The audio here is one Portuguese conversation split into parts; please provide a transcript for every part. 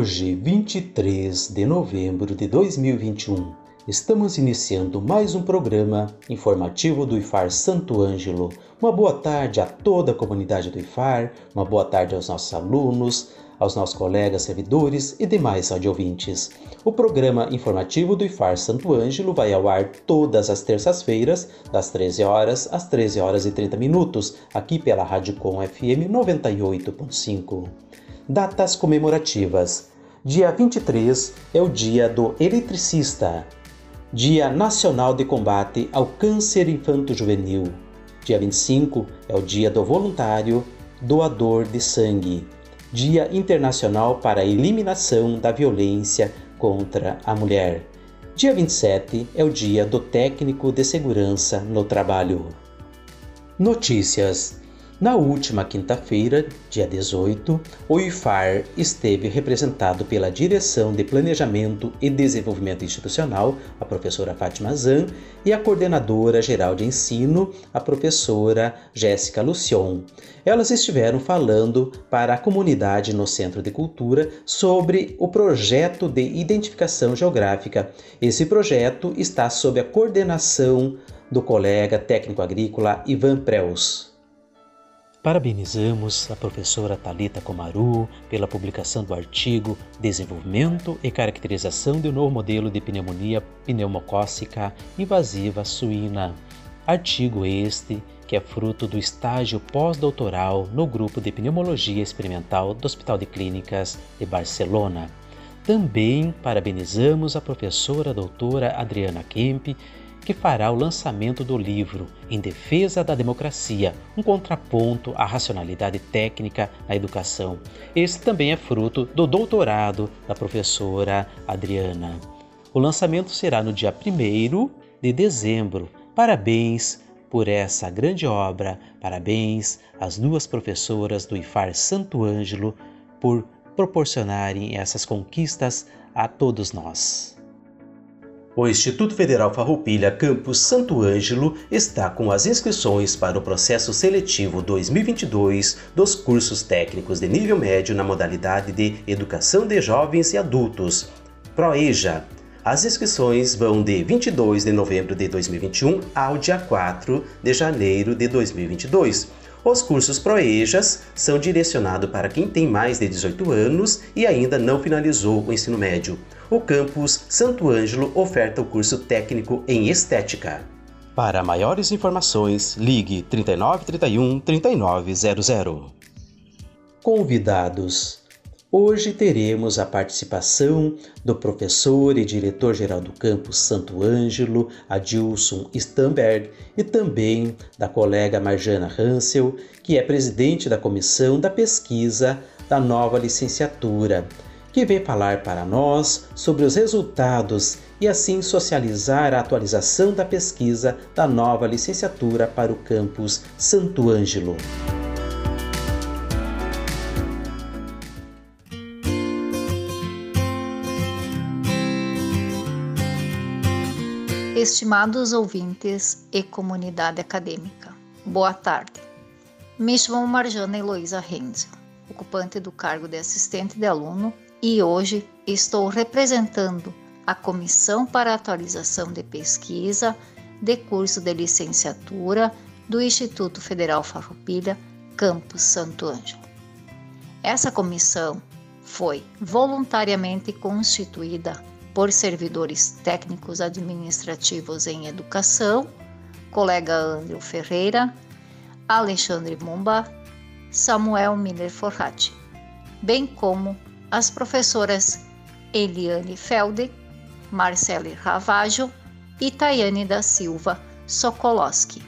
Hoje, 23 de novembro de 2021, estamos iniciando mais um programa informativo do IFAR Santo Ângelo. Uma boa tarde a toda a comunidade do IFAR, uma boa tarde aos nossos alunos, aos nossos colegas servidores e demais audiouvintes. O programa informativo do IFAR Santo Ângelo vai ao ar todas as terças-feiras, das 13 horas às 13 horas e 30 minutos, aqui pela Rádio Com FM 98.5. Datas comemorativas. Dia 23 é o Dia do Eletricista. Dia Nacional de Combate ao Câncer Infanto-Juvenil. Dia 25 é o Dia do Voluntário Doador de Sangue. Dia Internacional para a Eliminação da Violência contra a Mulher. Dia 27 é o Dia do Técnico de Segurança no Trabalho. Notícias na última quinta-feira, dia 18, o IFAR esteve representado pela Direção de Planejamento e Desenvolvimento Institucional, a professora Fátima Zan, e a coordenadora geral de ensino, a professora Jéssica Lucion. Elas estiveram falando para a comunidade no Centro de Cultura sobre o projeto de identificação geográfica. Esse projeto está sob a coordenação do colega técnico agrícola Ivan Preus. Parabenizamos a professora Talita Comaru pela publicação do artigo Desenvolvimento e caracterização de um novo modelo de pneumonia pneumocócica invasiva suína. Artigo este que é fruto do estágio pós-doutoral no grupo de pneumologia experimental do Hospital de Clínicas de Barcelona. Também parabenizamos a professora doutora Adriana Kemp que fará o lançamento do livro Em Defesa da Democracia, um contraponto à racionalidade técnica na educação. Esse também é fruto do doutorado da professora Adriana. O lançamento será no dia 1 de dezembro. Parabéns por essa grande obra, parabéns às duas professoras do IFAR Santo Ângelo por proporcionarem essas conquistas a todos nós. O Instituto Federal Farroupilha Campus Santo Ângelo está com as inscrições para o processo seletivo 2022 dos cursos técnicos de nível médio na modalidade de Educação de Jovens e Adultos, ProEja. As inscrições vão de 22 de novembro de 2021 ao dia 4 de janeiro de 2022. Os cursos ProEjas são direcionados para quem tem mais de 18 anos e ainda não finalizou o ensino médio o campus Santo Ângelo oferta o curso técnico em estética. Para maiores informações, ligue 3931 3900. Convidados. Hoje teremos a participação do professor e diretor-geral do campus Santo Ângelo, Adilson Stamberg, e também da colega Marjana Hansel, que é presidente da comissão da pesquisa da nova licenciatura que vem falar para nós sobre os resultados e assim socializar a atualização da pesquisa da nova licenciatura para o campus Santo Ângelo. Estimados ouvintes e comunidade acadêmica, boa tarde. Me chamo Marjana Heloísa Renzel, ocupante do cargo de assistente de aluno e hoje estou representando a Comissão para Atualização de Pesquisa de curso de licenciatura do Instituto Federal Farroupilha, Campus Santo Ângelo. Essa comissão foi voluntariamente constituída por servidores técnicos administrativos em educação, colega Andrew Ferreira, Alexandre Mumba, Samuel Miller Forrati, bem como as professoras Eliane Felde, Marcele Ravaggio e Tayane da Silva Sokolowski.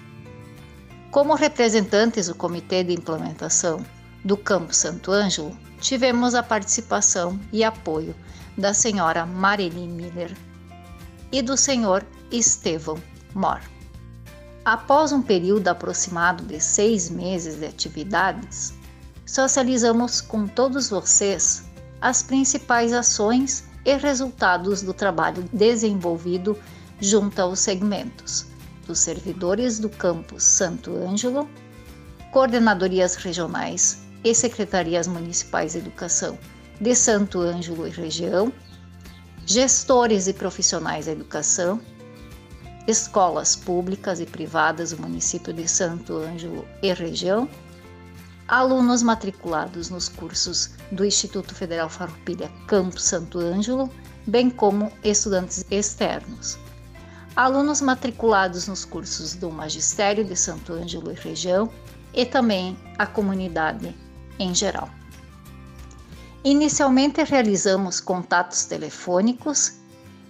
Como representantes do Comitê de Implementação do Campo Santo Ângelo, tivemos a participação e apoio da senhora Marili Miller e do senhor Estevão Mor. Após um período aproximado de seis meses de atividades, socializamos com todos vocês as principais ações e resultados do trabalho desenvolvido junto aos segmentos dos servidores do campus Santo Ângelo, coordenadorias regionais e secretarias municipais de educação de Santo Ângelo e região, gestores e profissionais da educação, escolas públicas e privadas do município de Santo Ângelo e região, alunos matriculados nos cursos do Instituto Federal Farroupilha Campo Santo Ângelo, bem como estudantes externos. Alunos matriculados nos cursos do Magistério de Santo Ângelo e região e também a comunidade em geral. Inicialmente realizamos contatos telefônicos,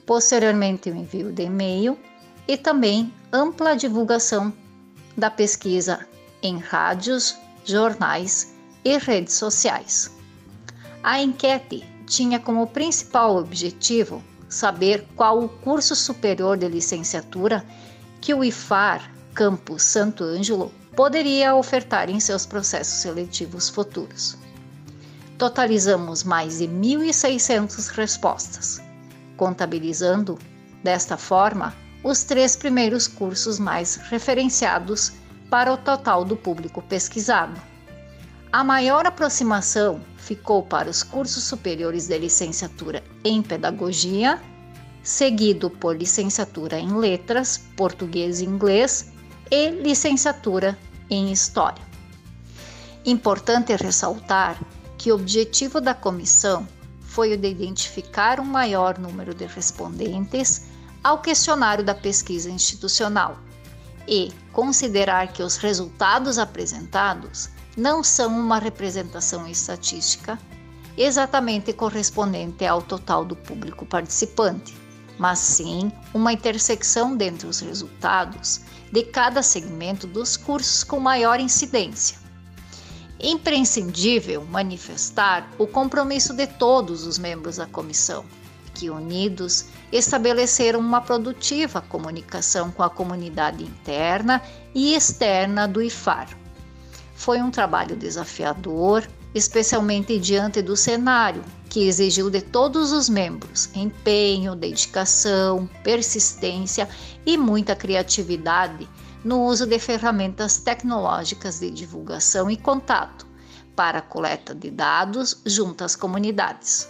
posteriormente o envio de e-mail e também ampla divulgação da pesquisa em rádios, jornais e redes sociais. A enquete tinha como principal objetivo saber qual o curso superior de licenciatura que o IFAR Campus Santo Ângelo poderia ofertar em seus processos seletivos futuros. Totalizamos mais de 1.600 respostas, contabilizando, desta forma, os três primeiros cursos mais referenciados para o total do público pesquisado. A maior aproximação ficou para os cursos superiores de licenciatura em Pedagogia, seguido por licenciatura em Letras, Português e Inglês e licenciatura em História. Importante ressaltar que o objetivo da comissão foi o de identificar um maior número de respondentes ao questionário da pesquisa institucional e considerar que os resultados apresentados não são uma representação estatística exatamente correspondente ao total do público participante, mas sim uma intersecção dentre os resultados de cada segmento dos cursos com maior incidência. Imprescindível manifestar o compromisso de todos os membros da comissão que, unidos, estabeleceram uma produtiva comunicação com a comunidade interna e externa do IFAR. Foi um trabalho desafiador, especialmente diante do cenário que exigiu de todos os membros empenho, dedicação, persistência e muita criatividade no uso de ferramentas tecnológicas de divulgação e contato para a coleta de dados junto às comunidades.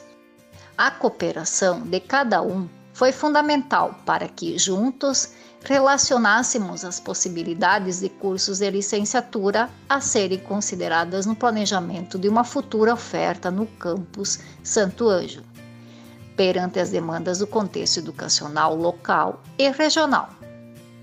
A cooperação de cada um foi fundamental para que, juntos, relacionássemos as possibilidades de cursos de licenciatura a serem consideradas no planejamento de uma futura oferta no campus Santo Ângelo, perante as demandas do contexto educacional local e regional.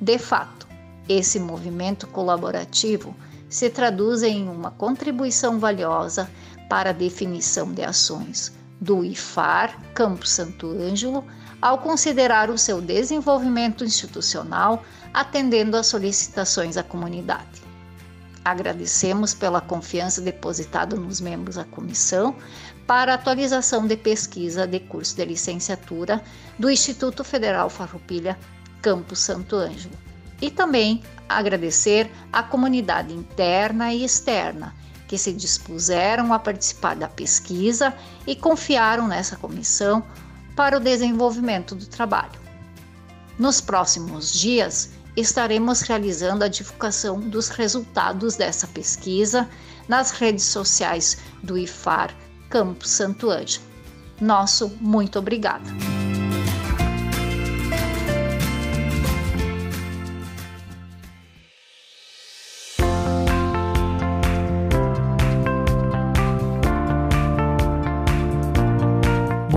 De fato, esse movimento colaborativo se traduz em uma contribuição valiosa para a definição de ações do IFAR Campo Santo Ângelo ao considerar o seu desenvolvimento institucional atendendo às solicitações da comunidade. Agradecemos pela confiança depositada nos membros da comissão para a atualização de pesquisa de curso de licenciatura do Instituto Federal Farroupilha Campo Santo Ângelo e também agradecer à comunidade interna e externa que se dispuseram a participar da pesquisa e confiaram nessa comissão para o desenvolvimento do trabalho. Nos próximos dias, estaremos realizando a divulgação dos resultados dessa pesquisa nas redes sociais do IFAR Campo Santo Ângelo. Nosso muito obrigada.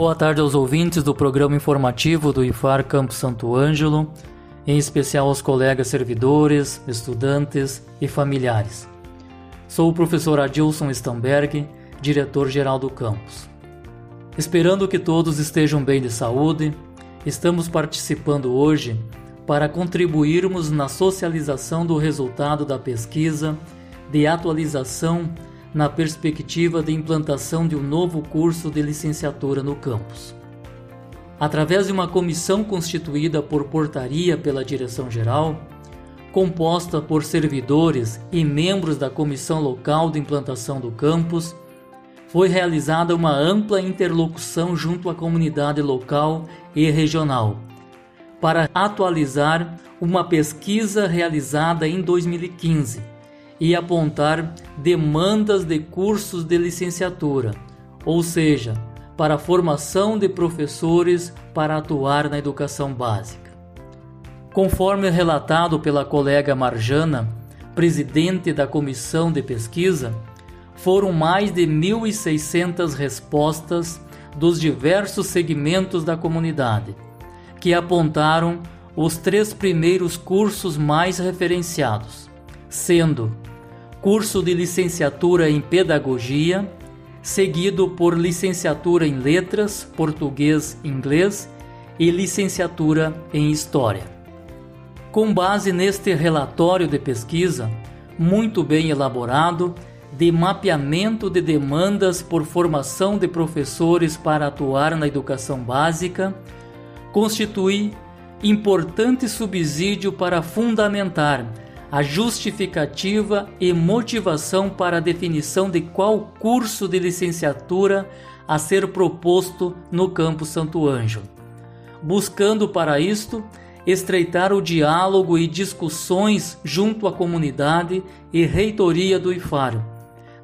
Boa tarde aos ouvintes do programa informativo do IFAR Campo Santo Ângelo, em especial aos colegas servidores, estudantes e familiares. Sou o professor Adilson Stamberg, diretor-geral do campus. Esperando que todos estejam bem de saúde, estamos participando hoje para contribuirmos na socialização do resultado da pesquisa, de atualização na perspectiva de implantação de um novo curso de licenciatura no campus. Através de uma comissão constituída por portaria pela direção-geral, composta por servidores e membros da comissão local de implantação do campus, foi realizada uma ampla interlocução junto à comunidade local e regional para atualizar uma pesquisa realizada em 2015 e apontar demandas de cursos de licenciatura, ou seja, para a formação de professores para atuar na educação básica. Conforme relatado pela colega Marjana, presidente da comissão de pesquisa, foram mais de 1.600 respostas dos diversos segmentos da comunidade, que apontaram os três primeiros cursos mais referenciados, sendo curso de licenciatura em Pedagogia, seguido por licenciatura em Letras, Português e Inglês e licenciatura em História. Com base neste relatório de pesquisa, muito bem elaborado, de mapeamento de demandas por formação de professores para atuar na educação básica, constitui importante subsídio para fundamentar a justificativa e motivação para a definição de qual curso de licenciatura a ser proposto no Campo Santo Ângelo, buscando para isto estreitar o diálogo e discussões junto à comunidade e reitoria do IFAR,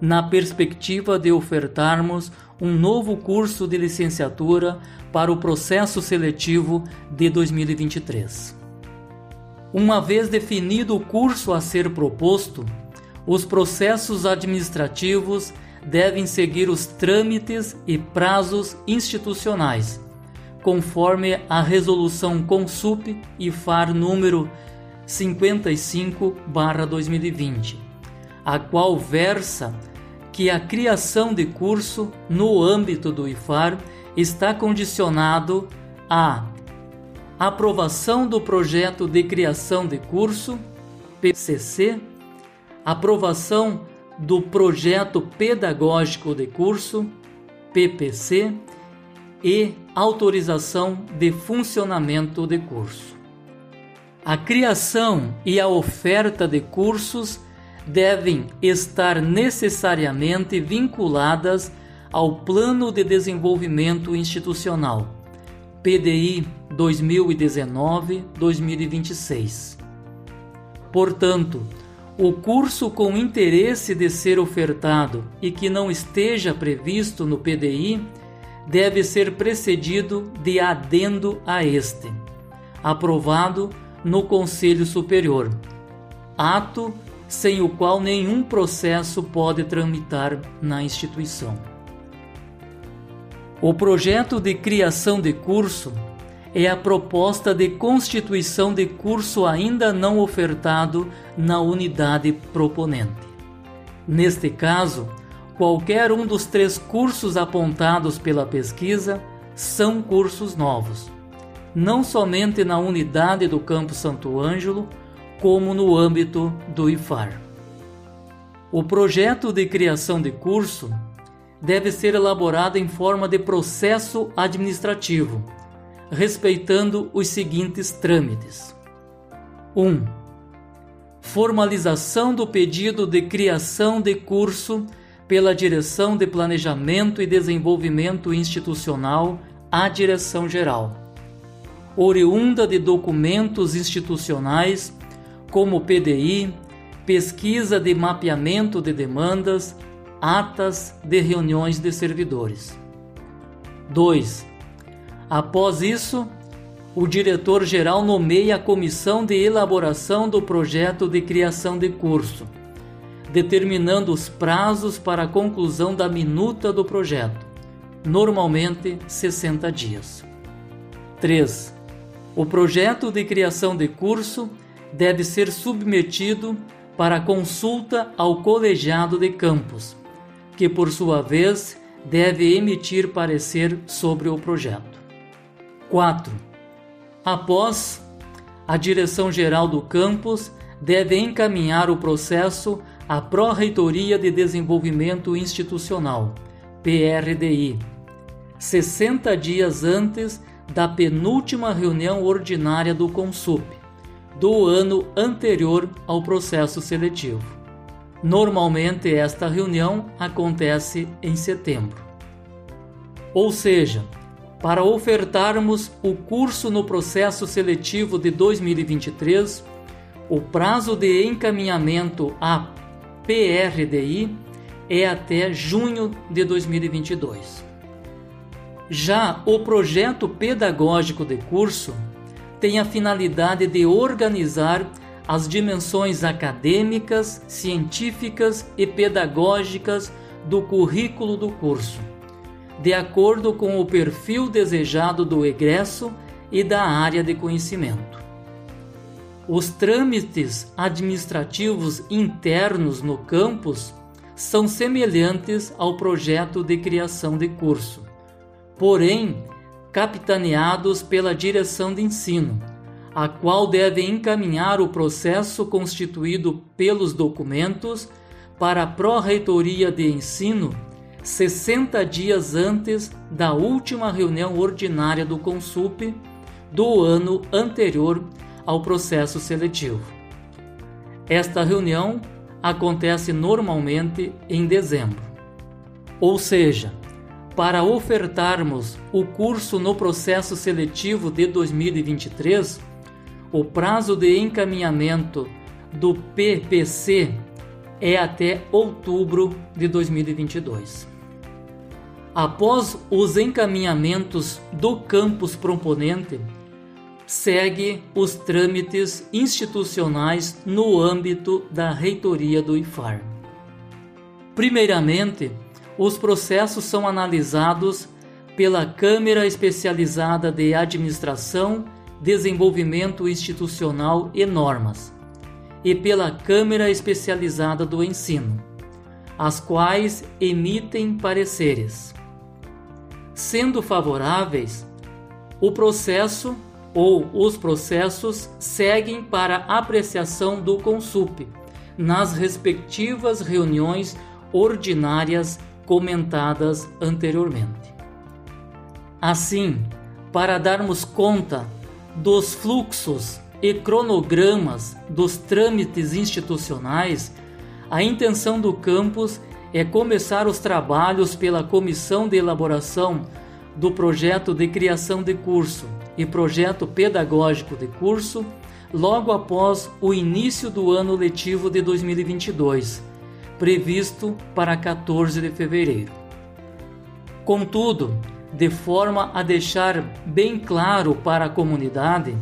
na perspectiva de ofertarmos um novo curso de licenciatura para o processo seletivo de 2023. Uma vez definido o curso a ser proposto, os processos administrativos devem seguir os trâmites e prazos institucionais, conforme a resolução Consup e FAR número 55/2020, a qual versa que a criação de curso no âmbito do IFAR está condicionado a aprovação do projeto de criação de curso PCC, aprovação do projeto pedagógico de curso PPC e autorização de funcionamento de curso. A criação e a oferta de cursos devem estar necessariamente vinculadas ao Plano de Desenvolvimento Institucional, PDI 2019-2026. Portanto, o curso com interesse de ser ofertado e que não esteja previsto no PDI deve ser precedido de adendo a este, aprovado no Conselho Superior, ato sem o qual nenhum processo pode tramitar na instituição. O projeto de criação de curso é a proposta de constituição de curso ainda não ofertado na unidade proponente. Neste caso, qualquer um dos três cursos apontados pela pesquisa são cursos novos, não somente na unidade do Campo Santo Ângelo, como no âmbito do IFAR. O projeto de criação de curso deve ser elaborado em forma de processo administrativo, respeitando os seguintes trâmites: 1. Um, formalização do pedido de criação de curso pela Direção de Planejamento e Desenvolvimento Institucional à Direção Geral, oriunda de documentos institucionais como PDI, pesquisa de mapeamento de demandas, atas de reuniões de servidores. 2. Após isso, o diretor-geral nomeia a comissão de elaboração do projeto de criação de curso, determinando os prazos para a conclusão da minuta do projeto, normalmente 60 dias. 3. O projeto de criação de curso deve ser submetido para consulta ao colegiado de campus, que por sua vez deve emitir parecer sobre o projeto. 4. Após a direção-geral do campus deve encaminhar o processo à Pró-Reitoria de Desenvolvimento Institucional, PRDI, 60 dias antes da penúltima reunião ordinária do CONSUP, do ano anterior ao processo seletivo. Normalmente, esta reunião acontece em setembro. Ou seja, para ofertarmos o curso no processo seletivo de 2023, o prazo de encaminhamento à PRDI é até junho de 2022. Já o projeto pedagógico de curso tem a finalidade de organizar as dimensões acadêmicas, científicas e pedagógicas do currículo do curso, de acordo com o perfil desejado do egresso e da área de conhecimento. Os trâmites administrativos internos no campus são semelhantes ao projeto de criação de curso, porém capitaneados pela direção de ensino, a qual deve encaminhar o processo constituído pelos documentos para a Pró-Reitoria de Ensino 60 dias antes da última reunião ordinária do Consup do ano anterior ao processo seletivo. Esta reunião acontece normalmente em dezembro. Ou seja, para ofertarmos o curso no processo seletivo de 2023, o prazo de encaminhamento do PPC é até outubro de 2022. Após os encaminhamentos do campus proponente, segue os trâmites institucionais no âmbito da reitoria do IFAR. Primeiramente, os processos são analisados pela Câmara Especializada de Administração, Desenvolvimento Institucional e Normas e pela Câmara Especializada do Ensino, as quais emitem pareceres. Sendo favoráveis, o processo ou os processos seguem para apreciação do CONSUP nas respectivas reuniões ordinárias comentadas anteriormente. Assim, para darmos conta dos fluxos e cronogramas dos trâmites institucionais, a intenção do campus é começar os trabalhos pela comissão de elaboração do projeto de criação de curso e projeto pedagógico de curso logo após o início do ano letivo de 2022 previsto para 14 de fevereiro. Contudo, de forma a deixar bem claro para a comunidade,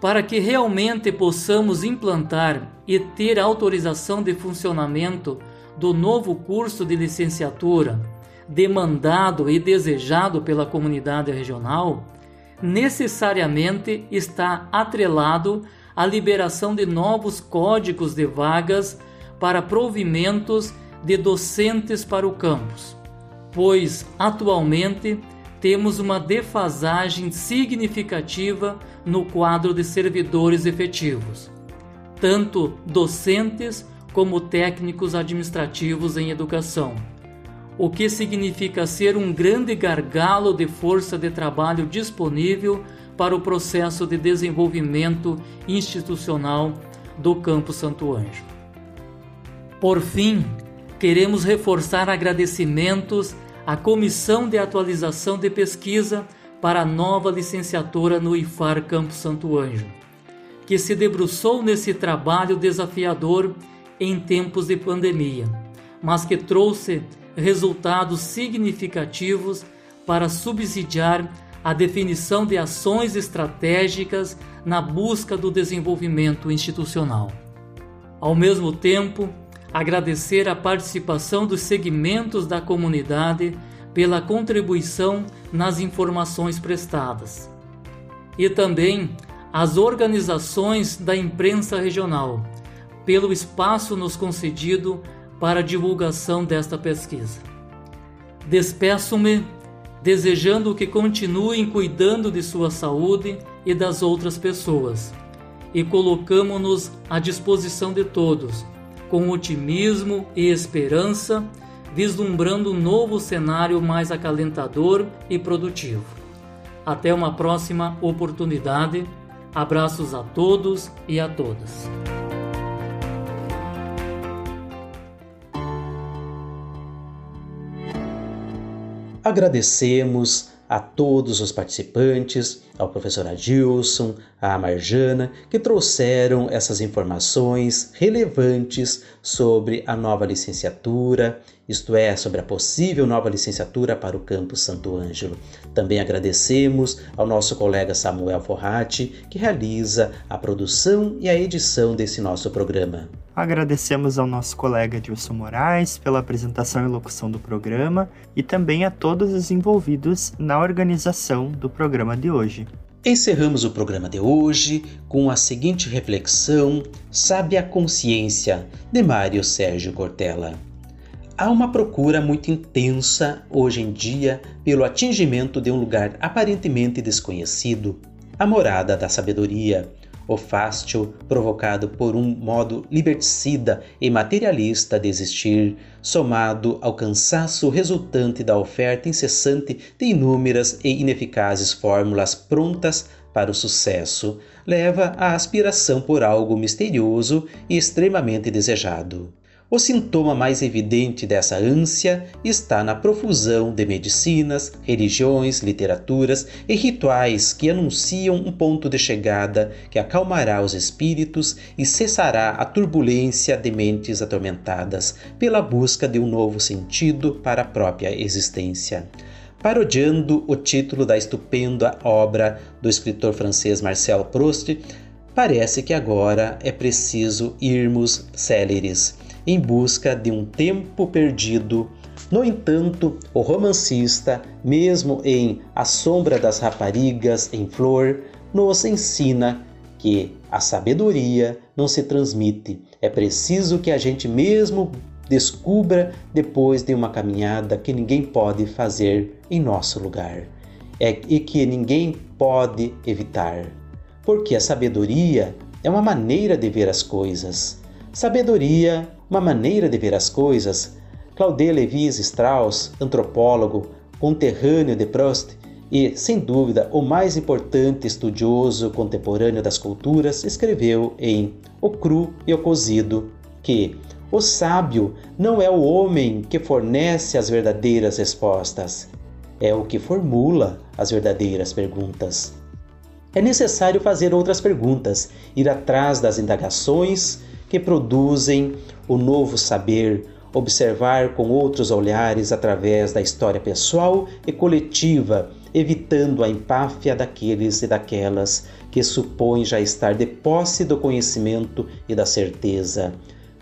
para que realmente possamos implantar e ter autorização de funcionamento do novo curso de licenciatura, demandado e desejado pela comunidade regional, necessariamente está atrelado à liberação de novos códigos de vagas para provimentos de docentes para o campus, pois atualmente temos uma defasagem significativa no quadro de servidores efetivos, tanto docentes como técnicos administrativos em educação, o que significa ser um grande gargalo de força de trabalho disponível para o processo de desenvolvimento institucional do Campo Santo Anjo. Por fim, queremos reforçar agradecimentos à Comissão de Atualização de Pesquisa para a nova licenciatura no IFAR Campo Santo Anjo, que se debruçou nesse trabalho desafiador em tempos de pandemia, mas que trouxe resultados significativos para subsidiar a definição de ações estratégicas na busca do desenvolvimento institucional. Ao mesmo tempo, agradecer a participação dos segmentos da comunidade pela contribuição nas informações prestadas. E também as organizações da imprensa regional, pelo espaço nos concedido para divulgação desta pesquisa. Despeço-me desejando que continuem cuidando de sua saúde e das outras pessoas e colocamos-nos à disposição de todos, com otimismo e esperança, vislumbrando um novo cenário mais acalentador e produtivo. Até uma próxima oportunidade. Abraços a todos e a todas. Agradecemos a todos os participantes, ao professor Adilson, à Marjana, que trouxeram essas informações relevantes sobre a nova licenciatura, isto é, sobre a possível nova licenciatura para o campus Santo Ângelo. Também agradecemos ao nosso colega Samuel Forratti, que realiza a produção e a edição desse nosso programa. Agradecemos ao nosso colega Dilson Moraes pela apresentação e locução do programa e também a todos os envolvidos na organização do programa de hoje. Encerramos o programa de hoje com a seguinte reflexão: Sabe a consciência, de Mário Sérgio Cortella. Há uma procura muito intensa hoje em dia pelo atingimento de um lugar aparentemente desconhecido, a morada da sabedoria, o fástio provocado por um modo liberticida e materialista de existir, somado ao cansaço resultante da oferta incessante de inúmeras e ineficazes fórmulas prontas para o sucesso, leva à aspiração por algo misterioso e extremamente desejado. O sintoma mais evidente dessa ânsia está na profusão de medicinas, religiões, literaturas e rituais que anunciam um ponto de chegada que acalmará os espíritos e cessará a turbulência de mentes atormentadas pela busca de um novo sentido para a própria existência. Parodiando o título da estupenda obra do escritor francês Marcel Proust, parece que agora é preciso irmos céleres em busca de um tempo perdido. No entanto, o romancista, mesmo em A Sombra das Raparigas em Flor, nos ensina que a sabedoria não se transmite. É preciso que a gente mesmo descubra depois de uma caminhada que ninguém pode fazer em nosso lugar é, e que ninguém pode evitar. Porque a sabedoria é uma maneira de ver as coisas. Sabedoria uma maneira de ver as coisas, Claude Lévi-Strauss, antropólogo, conterrâneo de Proust e, sem dúvida, o mais importante estudioso contemporâneo das culturas, escreveu em O Cru e o Cozido que o sábio não é o homem que fornece as verdadeiras respostas, é o que formula as verdadeiras perguntas. É necessário fazer outras perguntas, ir atrás das indagações que produzem o novo saber, observar com outros olhares através da história pessoal e coletiva, evitando a empáfia daqueles e daquelas que supõem já estar de posse do conhecimento e da certeza.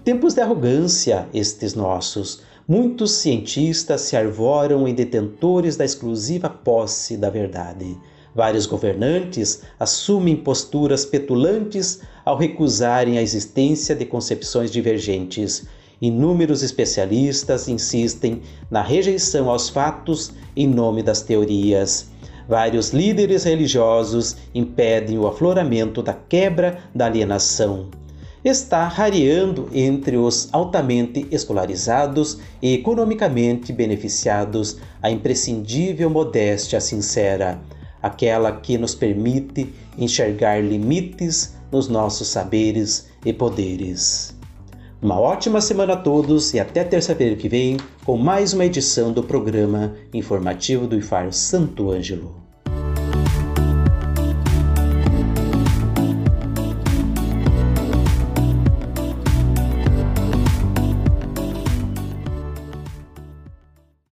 Tempos de arrogância estes nossos. Muitos cientistas se arvoram em detentores da exclusiva posse da verdade. Vários governantes assumem posturas petulantes ao recusarem a existência de concepções divergentes. Inúmeros especialistas insistem na rejeição aos fatos em nome das teorias. Vários líderes religiosos impedem o afloramento da quebra da alienação. Está rareando entre os altamente escolarizados e economicamente beneficiados a imprescindível modéstia sincera aquela que nos permite enxergar limites nos nossos saberes e poderes. Uma ótima semana a todos e até terça-feira que vem com mais uma edição do programa informativo do IFAR Santo Ângelo.